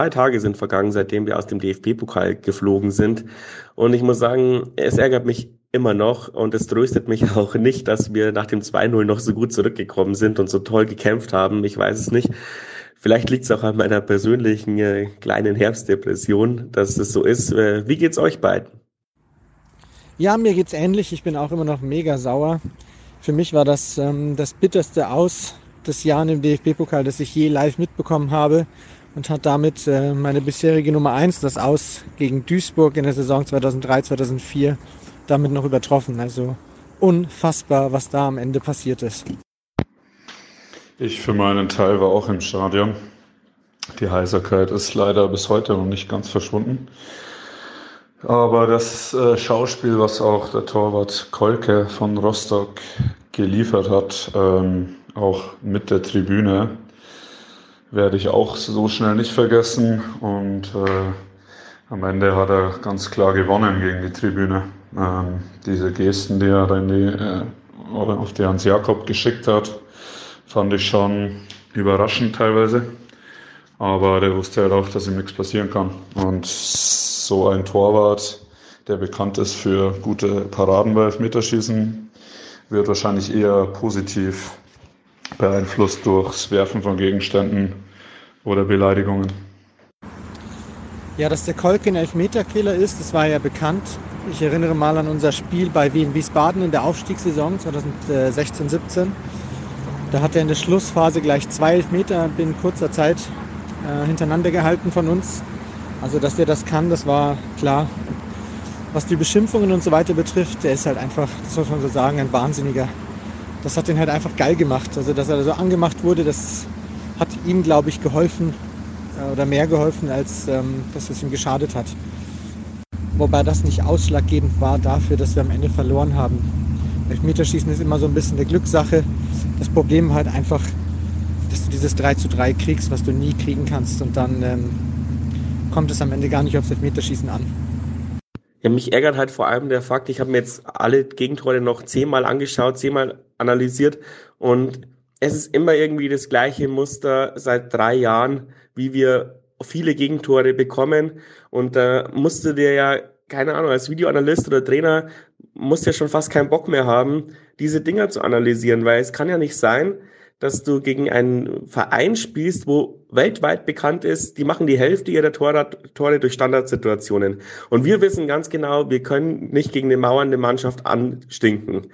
zwei Tage sind vergangen, seitdem wir aus dem DFB-Pokal geflogen sind. Und ich muss sagen, es ärgert mich immer noch und es tröstet mich auch nicht, dass wir nach dem 2-0 noch so gut zurückgekommen sind und so toll gekämpft haben. Ich weiß es nicht. Vielleicht liegt es auch an meiner persönlichen äh, kleinen Herbstdepression, dass es so ist. Äh, wie geht's euch beiden? Ja, mir geht's ähnlich. Ich bin auch immer noch mega sauer. Für mich war das ähm, das bitterste Aus des Jahres im DFB-Pokal, das ich je live mitbekommen habe und hat damit äh, meine bisherige Nummer eins, das Aus gegen Duisburg in der Saison 2003, 2004, damit noch übertroffen. Also unfassbar, was da am Ende passiert ist. Ich für meinen Teil war auch im Stadion. Die Heiserkeit ist leider bis heute noch nicht ganz verschwunden. Aber das äh, Schauspiel, was auch der Torwart Kolke von Rostock geliefert hat, ähm, auch mit der Tribüne, werde ich auch so schnell nicht vergessen. Und äh, am Ende hat er ganz klar gewonnen gegen die Tribüne. Ähm, diese Gesten, die er die, äh, auf die Hans Jakob geschickt hat, fand ich schon überraschend teilweise. Aber der wusste halt auch, dass ihm nichts passieren kann. Und so ein Torwart, der bekannt ist für gute Paraden bei Elfmeterschießen, wird wahrscheinlich eher positiv beeinflusst durchs Werfen von Gegenständen oder Beleidigungen. Ja, dass der Kolke ein Elfmeterkiller ist, das war ja bekannt. Ich erinnere mal an unser Spiel bei Wien Wiesbaden in der Aufstiegssaison 2016-17. Da hat er in der Schlussphase gleich zwei Elfmeter binnen kurzer Zeit äh, hintereinander gehalten von uns. Also, dass der das kann, das war klar. Was die Beschimpfungen und so weiter betrifft, der ist halt einfach, das muss man so sagen, ein Wahnsinniger. Das hat ihn halt einfach geil gemacht. Also, dass er so angemacht wurde, das hat ihm, glaube ich, geholfen äh, oder mehr geholfen, als ähm, dass es ihm geschadet hat. Wobei das nicht ausschlaggebend war dafür, dass wir am Ende verloren haben. Elfmeterschießen ist immer so ein bisschen eine Glückssache. Das Problem halt einfach, dass du dieses 3 zu 3 kriegst, was du nie kriegen kannst. Und dann ähm, kommt es am Ende gar nicht aufs Elfmeterschießen an. Ja, mich ärgert halt vor allem der Fakt, ich habe mir jetzt alle Gegentore noch zehnmal angeschaut, zehnmal analysiert und es ist immer irgendwie das gleiche Muster seit drei Jahren, wie wir viele Gegentore bekommen. Und da äh, musste der ja, keine Ahnung, als Videoanalyst oder Trainer, musste ja schon fast keinen Bock mehr haben, diese Dinger zu analysieren, weil es kann ja nicht sein, dass du gegen einen Verein spielst, wo weltweit bekannt ist, die machen die Hälfte ihrer Tore durch Standardsituationen. Und wir wissen ganz genau, wir können nicht gegen eine mauernde Mannschaft anstinken.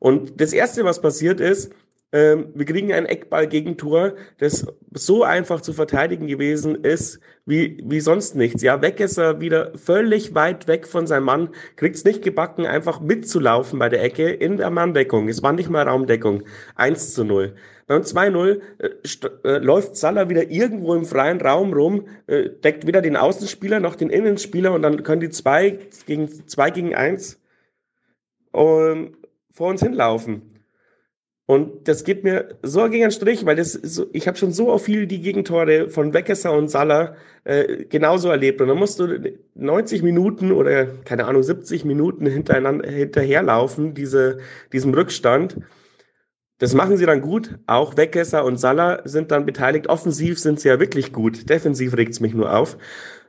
Und das Erste, was passiert ist, ähm, wir kriegen ein Eckball-Gegentor, das so einfach zu verteidigen gewesen ist, wie, wie sonst nichts. Ja, weg ist er wieder völlig weit weg von seinem Mann, kriegt's nicht gebacken, einfach mitzulaufen bei der Ecke in der Manndeckung. Es war nicht mal Raumdeckung. 1 zu 0. Beim 2-0 äh, äh, läuft Salah wieder irgendwo im freien Raum rum, äh, deckt weder den Außenspieler noch den Innenspieler und dann können die zwei gegen zwei gegen eins ähm, vor uns hinlaufen. Und das geht mir so gegen den Strich, weil das so, ich habe schon so viel die Gegentore von Weckesser und Salah äh, genauso erlebt. Und dann musst du 90 Minuten oder keine Ahnung 70 Minuten hintereinander hinterherlaufen, diese, diesem Rückstand. Das machen sie dann gut. Auch Weckesser und Salah sind dann beteiligt. Offensiv sind sie ja wirklich gut. Defensiv regt's mich nur auf.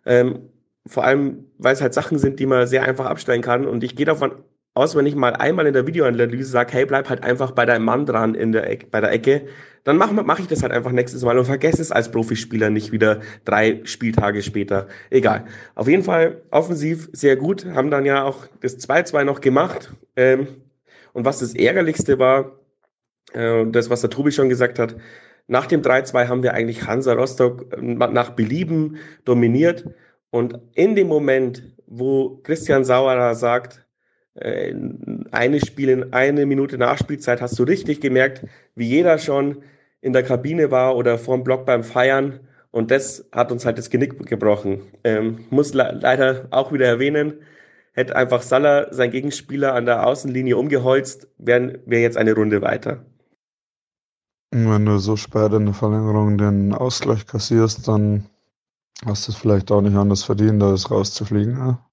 Ähm, vor allem, weil es halt Sachen sind, die man sehr einfach abstellen kann. Und ich gehe davon aus, wenn ich mal einmal in der Videoanalyse sage, hey, bleib halt einfach bei deinem Mann dran in der Ecke, bei der Ecke, dann mache mach ich das halt einfach nächstes Mal und vergesse es als Profispieler nicht wieder drei Spieltage später. Egal. Auf jeden Fall offensiv sehr gut, haben dann ja auch das 2-2 noch gemacht. Ähm, und was das Ärgerlichste war, äh, das, was der Tobi schon gesagt hat, nach dem 3-2 haben wir eigentlich Hansa Rostock äh, nach Belieben dominiert. Und in dem Moment, wo Christian Sauerer sagt, eine Spiel in eine Minute Nachspielzeit hast du richtig gemerkt, wie jeder schon in der Kabine war oder vorm Block beim Feiern. Und das hat uns halt das Genick gebrochen. Ähm, muss le leider auch wieder erwähnen, hätte einfach Salah sein Gegenspieler an der Außenlinie umgeholzt, wären wir jetzt eine Runde weiter. Wenn du so spät in der Verlängerung den Ausgleich kassierst, dann hast du es vielleicht auch nicht anders verdient, da rauszufliegen. Ja?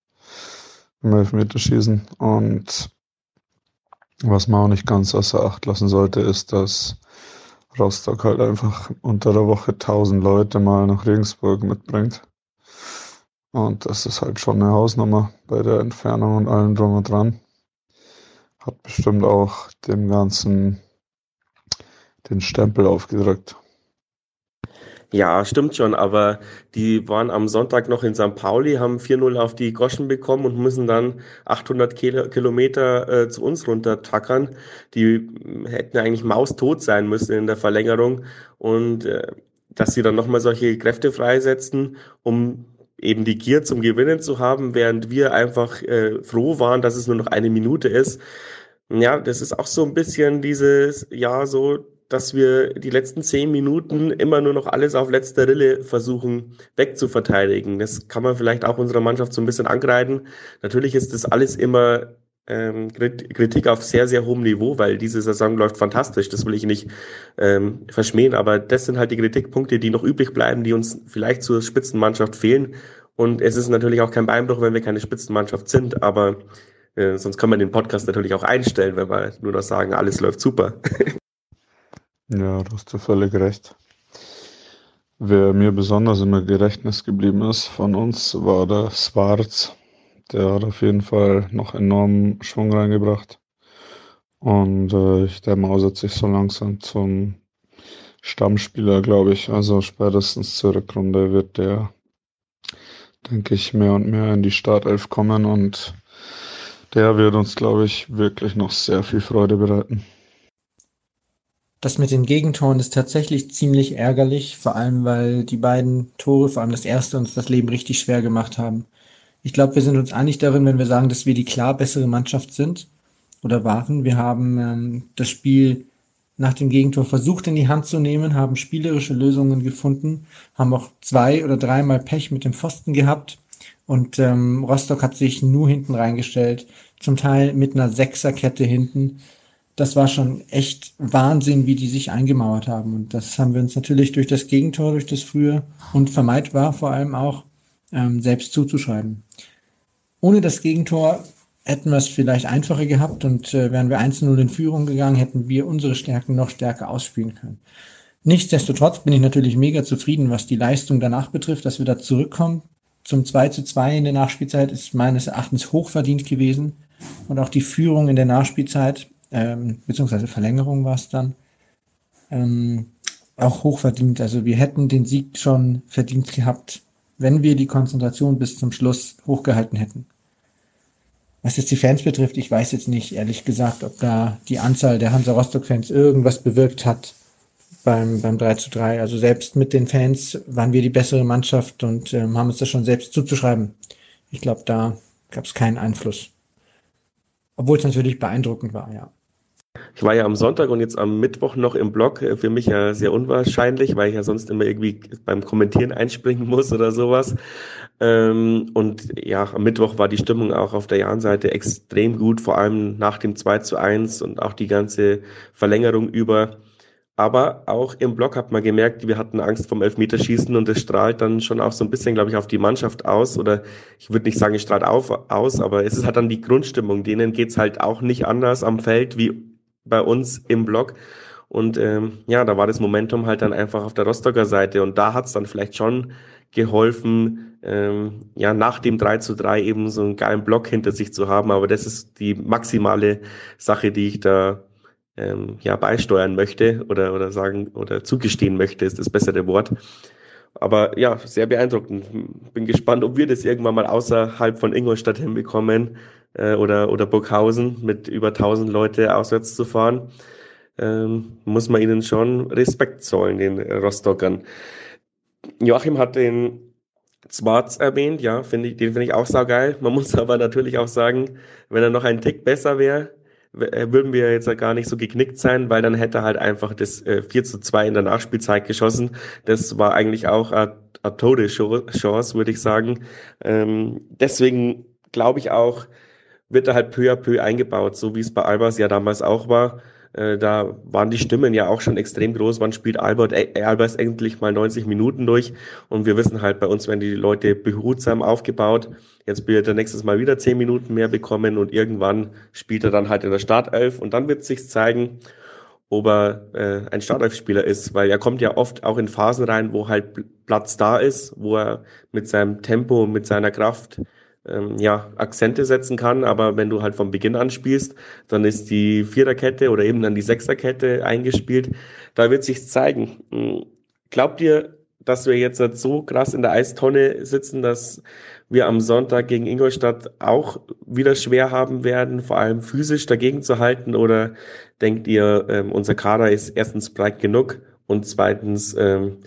Im Elfmeterschießen. Und was man auch nicht ganz außer Acht lassen sollte, ist, dass Rostock halt einfach unter der Woche 1000 Leute mal nach Regensburg mitbringt. Und das ist halt schon eine Hausnummer bei der Entfernung und allem drum und dran. Hat bestimmt auch dem Ganzen den Stempel aufgedrückt. Ja, stimmt schon, aber die waren am Sonntag noch in St. Pauli, haben 4-0 auf die Goschen bekommen und müssen dann 800 Kilometer äh, zu uns runter tackern. Die hätten eigentlich maustot sein müssen in der Verlängerung und äh, dass sie dann nochmal solche Kräfte freisetzen, um eben die Gier zum Gewinnen zu haben, während wir einfach äh, froh waren, dass es nur noch eine Minute ist. Ja, das ist auch so ein bisschen dieses, ja, so dass wir die letzten zehn Minuten immer nur noch alles auf letzter Rille versuchen wegzuverteidigen. Das kann man vielleicht auch unserer Mannschaft so ein bisschen angreifen. Natürlich ist das alles immer ähm, Kritik auf sehr, sehr hohem Niveau, weil diese Saison läuft fantastisch. Das will ich nicht ähm, verschmähen, aber das sind halt die Kritikpunkte, die noch übrig bleiben, die uns vielleicht zur Spitzenmannschaft fehlen. Und es ist natürlich auch kein Beinbruch, wenn wir keine Spitzenmannschaft sind, aber äh, sonst kann man den Podcast natürlich auch einstellen, wenn wir nur noch sagen, alles läuft super. Ja, du hast ja völlig recht. Wer mir besonders im Gedächtnis geblieben ist von uns, war der Schwarz. Der hat auf jeden Fall noch enormen Schwung reingebracht. Und äh, der mausert sich so langsam zum Stammspieler, glaube ich. Also spätestens zur Rückrunde wird der, denke ich, mehr und mehr in die Startelf kommen und der wird uns, glaube ich, wirklich noch sehr viel Freude bereiten. Das mit den Gegentoren ist tatsächlich ziemlich ärgerlich, vor allem weil die beiden Tore, vor allem das erste, uns das Leben richtig schwer gemacht haben. Ich glaube, wir sind uns einig darin, wenn wir sagen, dass wir die klar bessere Mannschaft sind oder waren. Wir haben ähm, das Spiel nach dem Gegentor versucht in die Hand zu nehmen, haben spielerische Lösungen gefunden, haben auch zwei oder dreimal Pech mit dem Pfosten gehabt und ähm, Rostock hat sich nur hinten reingestellt, zum Teil mit einer Sechserkette hinten das war schon echt Wahnsinn, wie die sich eingemauert haben. Und das haben wir uns natürlich durch das Gegentor, durch das frühe und vermeidbar vor allem auch ähm, selbst zuzuschreiben. Ohne das Gegentor hätten wir es vielleicht einfacher gehabt und äh, wären wir 1-0 in Führung gegangen, hätten wir unsere Stärken noch stärker ausspielen können. Nichtsdestotrotz bin ich natürlich mega zufrieden, was die Leistung danach betrifft, dass wir da zurückkommen. Zum 2 zu 2 in der Nachspielzeit ist meines Erachtens hochverdient gewesen. Und auch die Führung in der Nachspielzeit ähm, beziehungsweise Verlängerung war es dann, ähm, auch hochverdient. Also wir hätten den Sieg schon verdient gehabt, wenn wir die Konzentration bis zum Schluss hochgehalten hätten. Was jetzt die Fans betrifft, ich weiß jetzt nicht, ehrlich gesagt, ob da die Anzahl der Hansa Rostock-Fans irgendwas bewirkt hat beim, beim 3 zu 3. Also selbst mit den Fans waren wir die bessere Mannschaft und ähm, haben uns das schon selbst zuzuschreiben. Ich glaube, da gab es keinen Einfluss. Obwohl es natürlich beeindruckend war, ja. Ich war ja am Sonntag und jetzt am Mittwoch noch im Blog. Äh, für mich ja sehr unwahrscheinlich, weil ich ja sonst immer irgendwie beim Kommentieren einspringen muss oder sowas. Ähm, und ja, am Mittwoch war die Stimmung auch auf der Jahnseite extrem gut, vor allem nach dem 2 zu 1 und auch die ganze Verlängerung über. Aber auch im Blog hat man gemerkt, wir hatten Angst vom Elfmeterschießen und es strahlt dann schon auch so ein bisschen, glaube ich, auf die Mannschaft aus. Oder ich würde nicht sagen, es strahlt auf, aus, aber es ist halt dann die Grundstimmung. Denen geht's halt auch nicht anders am Feld wie bei uns im Blog. Und ähm, ja, da war das Momentum halt dann einfach auf der Rostocker Seite. Und da hat's dann vielleicht schon geholfen, ähm, ja, nach dem 3 zu 3 eben so einen geilen Block hinter sich zu haben. Aber das ist die maximale Sache, die ich da ähm, ja beisteuern möchte oder, oder sagen oder zugestehen möchte, ist das bessere Wort. Aber ja, sehr beeindruckend. Bin gespannt, ob wir das irgendwann mal außerhalb von Ingolstadt hinbekommen äh, oder, oder Burghausen mit über 1000 Leute auswärts zu fahren. Ähm, muss man ihnen schon Respekt zollen, den Rostockern. Joachim hat den Zwarz erwähnt, ja, finde ich, den finde ich auch saugeil. Man muss aber natürlich auch sagen, wenn er noch ein Tick besser wäre, äh, würden wir jetzt gar nicht so geknickt sein, weil dann hätte er halt einfach das äh, 4 zu 2 in der Nachspielzeit geschossen. Das war eigentlich auch eine, Todeschance, würde ich sagen. Ähm, deswegen glaube ich auch, wird er halt peu à peu eingebaut, so wie es bei Albers ja damals auch war. Äh, da waren die Stimmen ja auch schon extrem groß. Wann spielt Albert, äh, Albers endlich mal 90 Minuten durch? Und wir wissen halt, bei uns werden die Leute behutsam aufgebaut. Jetzt wird er nächstes Mal wieder 10 Minuten mehr bekommen und irgendwann spielt er dann halt in der Startelf und dann wird sich's zeigen. ob er äh, ein Startelf-Spieler ist, weil er kommt ja oft auch in Phasen rein, wo halt Platz da ist, wo er mit seinem Tempo, mit seiner Kraft ähm, ja, Akzente setzen kann, aber wenn du halt von Beginn an spielst, dann ist die Viererkette oder eben dann die Sechserkette eingespielt. Da wird sich's zeigen. Hm, glaubt ihr, dass wir jetzt so krass in der Eistonne sitzen, dass wir am Sonntag gegen Ingolstadt auch wieder schwer haben werden, vor allem physisch dagegen zu halten? Oder denkt ihr, ähm, unser Kader ist erstens breit genug und zweitens ähm,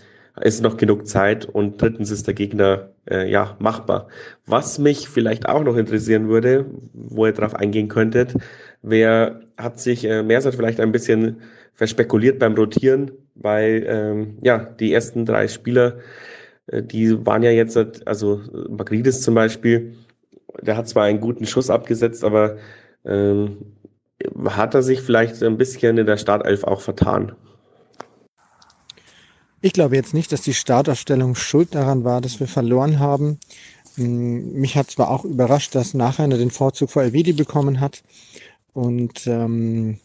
ist noch genug Zeit und drittens ist der Gegner äh, ja machbar. Was mich vielleicht auch noch interessieren würde, wo ihr drauf eingehen könntet, wer hat sich äh, Mersat vielleicht ein bisschen verspekuliert beim Rotieren, weil ähm, ja die ersten drei Spieler, äh, die waren ja jetzt, also Magridis zum Beispiel, der hat zwar einen guten Schuss abgesetzt, aber ähm, hat er sich vielleicht ein bisschen in der Startelf auch vertan? Ich glaube jetzt nicht, dass die Startaufstellung schuld daran war, dass wir verloren haben. Hm, mich hat zwar auch überrascht, dass Nachreiner den Vorzug vor Elvedi bekommen hat. Und ähm,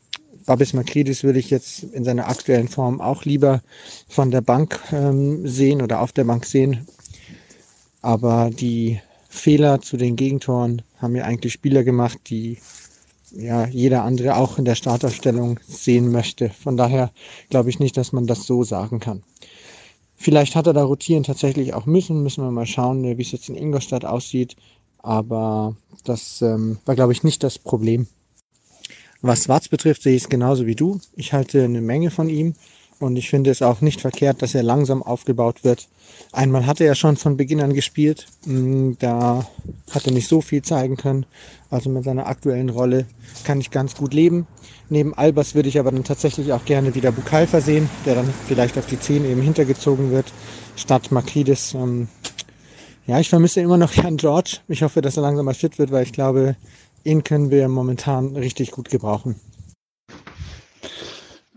Babis Makridis würde ich jetzt in seiner aktuellen Form auch lieber von der Bank ähm, sehen oder auf der Bank sehen. Aber die Fehler zu den Gegentoren haben mir eigentlich Spieler gemacht, die ja jeder andere auch in der Startaufstellung sehen möchte. Von daher glaube ich nicht, dass man das so sagen kann. Vielleicht hat er da rotieren tatsächlich auch müssen, müssen wir mal schauen, wie es jetzt in Ingolstadt aussieht. Aber das ähm, war, glaube ich, nicht das Problem. Was Schwarz betrifft, sehe ich es genauso wie du. Ich halte eine Menge von ihm und ich finde es auch nicht verkehrt, dass er langsam aufgebaut wird. Einmal hatte er schon von Beginn an gespielt. Mm, da hat er nicht so viel zeigen können. Also mit seiner aktuellen Rolle kann ich ganz gut leben. Neben Albers würde ich aber dann tatsächlich auch gerne wieder Bukal versehen, der dann vielleicht auf die 10 eben hintergezogen wird, statt Makridis. Ähm, ja, ich vermisse immer noch Jan George. Ich hoffe, dass er langsam mal fit wird, weil ich glaube, ihn können wir momentan richtig gut gebrauchen.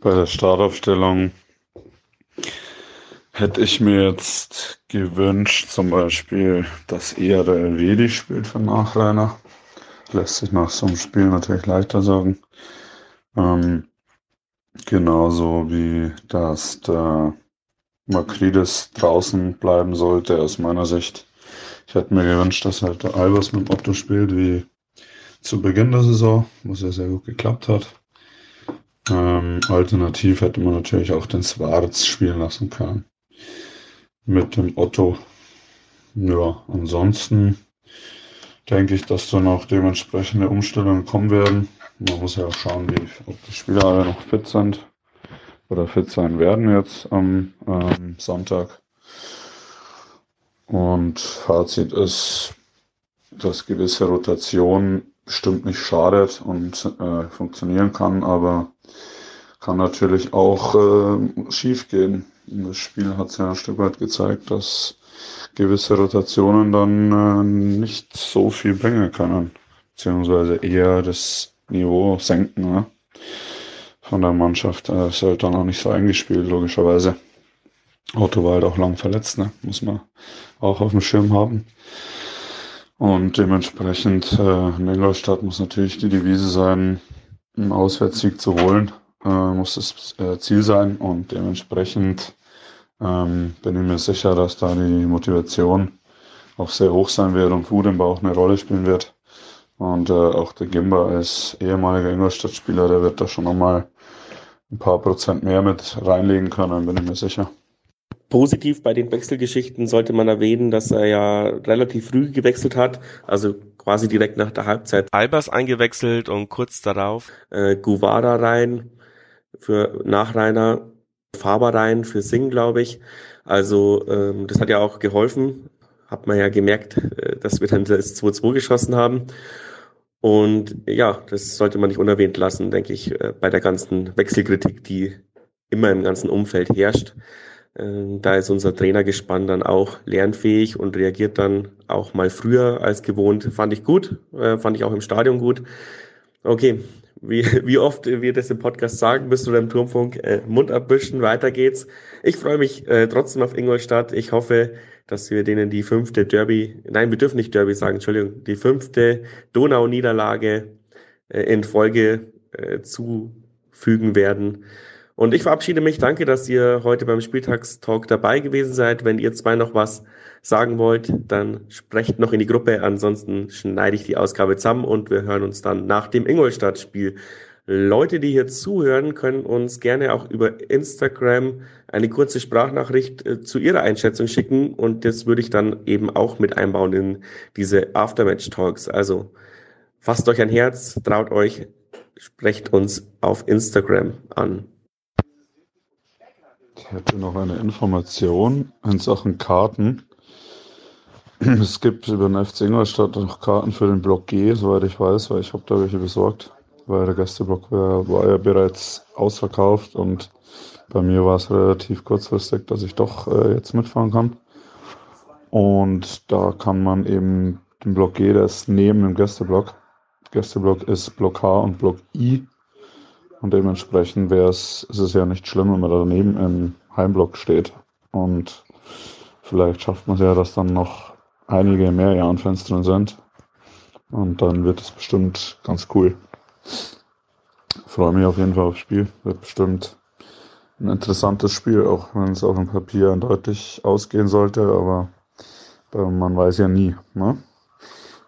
Bei der Startaufstellung hätte ich mir jetzt gewünscht, zum Beispiel, dass eher der Elvedi spielt für Nachreiner. Lässt sich nach so einem Spiel natürlich leichter sagen. Ähm, genauso wie dass der Makridis draußen bleiben sollte, aus meiner Sicht. Ich hätte mir gewünscht, dass halt der Albers mit Otto spielt, wie zu Beginn der Saison, was ja sehr gut geklappt hat. Ähm, alternativ hätte man natürlich auch den Swarz spielen lassen können. Mit dem Otto. Ja, ansonsten denke ich, dass dann auch dementsprechende Umstellungen kommen werden. Man muss ja auch schauen, wie, ob die Spieler alle noch fit sind oder fit sein werden jetzt am ähm, Sonntag. Und Fazit ist, dass gewisse Rotation bestimmt nicht schadet und äh, funktionieren kann, aber kann natürlich auch äh, schief gehen. Das Spiel hat ja ein Stück weit gezeigt, dass gewisse Rotationen dann äh, nicht so viel bringen können, beziehungsweise eher das Niveau senken ne? von der Mannschaft. Das ist halt dann auch nicht so eingespielt, logischerweise. Otto war halt auch lang verletzt, ne? muss man auch auf dem Schirm haben. Und dementsprechend äh, in Ingolstadt muss natürlich die Devise sein, einen Auswärtssieg zu holen, äh, muss das äh, Ziel sein. Und dementsprechend ähm, bin ich mir sicher, dass da die Motivation auch sehr hoch sein wird und Wut im Bauch eine Rolle spielen wird. Und äh, auch der Gimba als ehemaliger Ingolstadt-Spieler, der wird da schon nochmal ein paar Prozent mehr mit reinlegen können, bin ich mir sicher. Positiv bei den Wechselgeschichten sollte man erwähnen, dass er ja relativ früh gewechselt hat, also quasi direkt nach der Halbzeit. Albers eingewechselt und kurz darauf äh, Guvara rein für Nachreiner, Faber rein für Sing, glaube ich. Also ähm, das hat ja auch geholfen. Hat man ja gemerkt, äh, dass wir dann das 2-2 geschossen haben. Und ja, das sollte man nicht unerwähnt lassen, denke ich, äh, bei der ganzen Wechselkritik, die immer im ganzen Umfeld herrscht. Äh, da ist unser Trainergespann dann auch lernfähig und reagiert dann auch mal früher als gewohnt. Fand ich gut, äh, fand ich auch im Stadion gut. Okay, wie, wie oft wir das im Podcast sagen, bist du im Turmfunk, äh, Mund abwischen, weiter geht's. Ich freue mich äh, trotzdem auf Ingolstadt. Ich hoffe, dass wir denen die fünfte Derby, nein, wir dürfen nicht Derby sagen, Entschuldigung, die fünfte Donau-Niederlage äh, in Folge äh, zu fügen werden. Und ich verabschiede mich. Danke, dass ihr heute beim Spieltagstalk dabei gewesen seid. Wenn ihr zwei noch was sagen wollt, dann sprecht noch in die Gruppe. Ansonsten schneide ich die Ausgabe zusammen und wir hören uns dann nach dem Ingolstadt-Spiel. Leute, die hier zuhören, können uns gerne auch über Instagram eine kurze Sprachnachricht äh, zu ihrer Einschätzung schicken und das würde ich dann eben auch mit einbauen in diese Aftermatch-Talks. Also fasst euch ein Herz, traut euch, sprecht uns auf Instagram an. Ich hätte noch eine Information in Sachen Karten. Es gibt über den FC Ingolstadt noch Karten für den Block G, soweit ich weiß, weil ich habe da welche besorgt weil der Gästeblock war, war ja bereits ausverkauft und bei mir war es relativ kurzfristig, dass ich doch äh, jetzt mitfahren kann. Und da kann man eben den Block G, der ist neben dem Gästeblock. Gästeblock ist Block H und Block I. Und dementsprechend wäre es, ist es ja nicht schlimm, wenn man da daneben im Heimblock steht. Und vielleicht schafft man es ja, dass dann noch einige mehr Jahrenfans drin sind. Und dann wird es bestimmt ganz cool. Freue mich auf jeden Fall aufs Spiel. Wird bestimmt ein interessantes Spiel, auch wenn es auf dem Papier eindeutig ausgehen sollte, aber man weiß ja nie. Ne?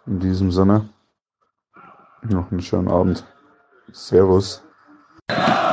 In diesem Sinne, noch einen schönen Abend. Servus. No!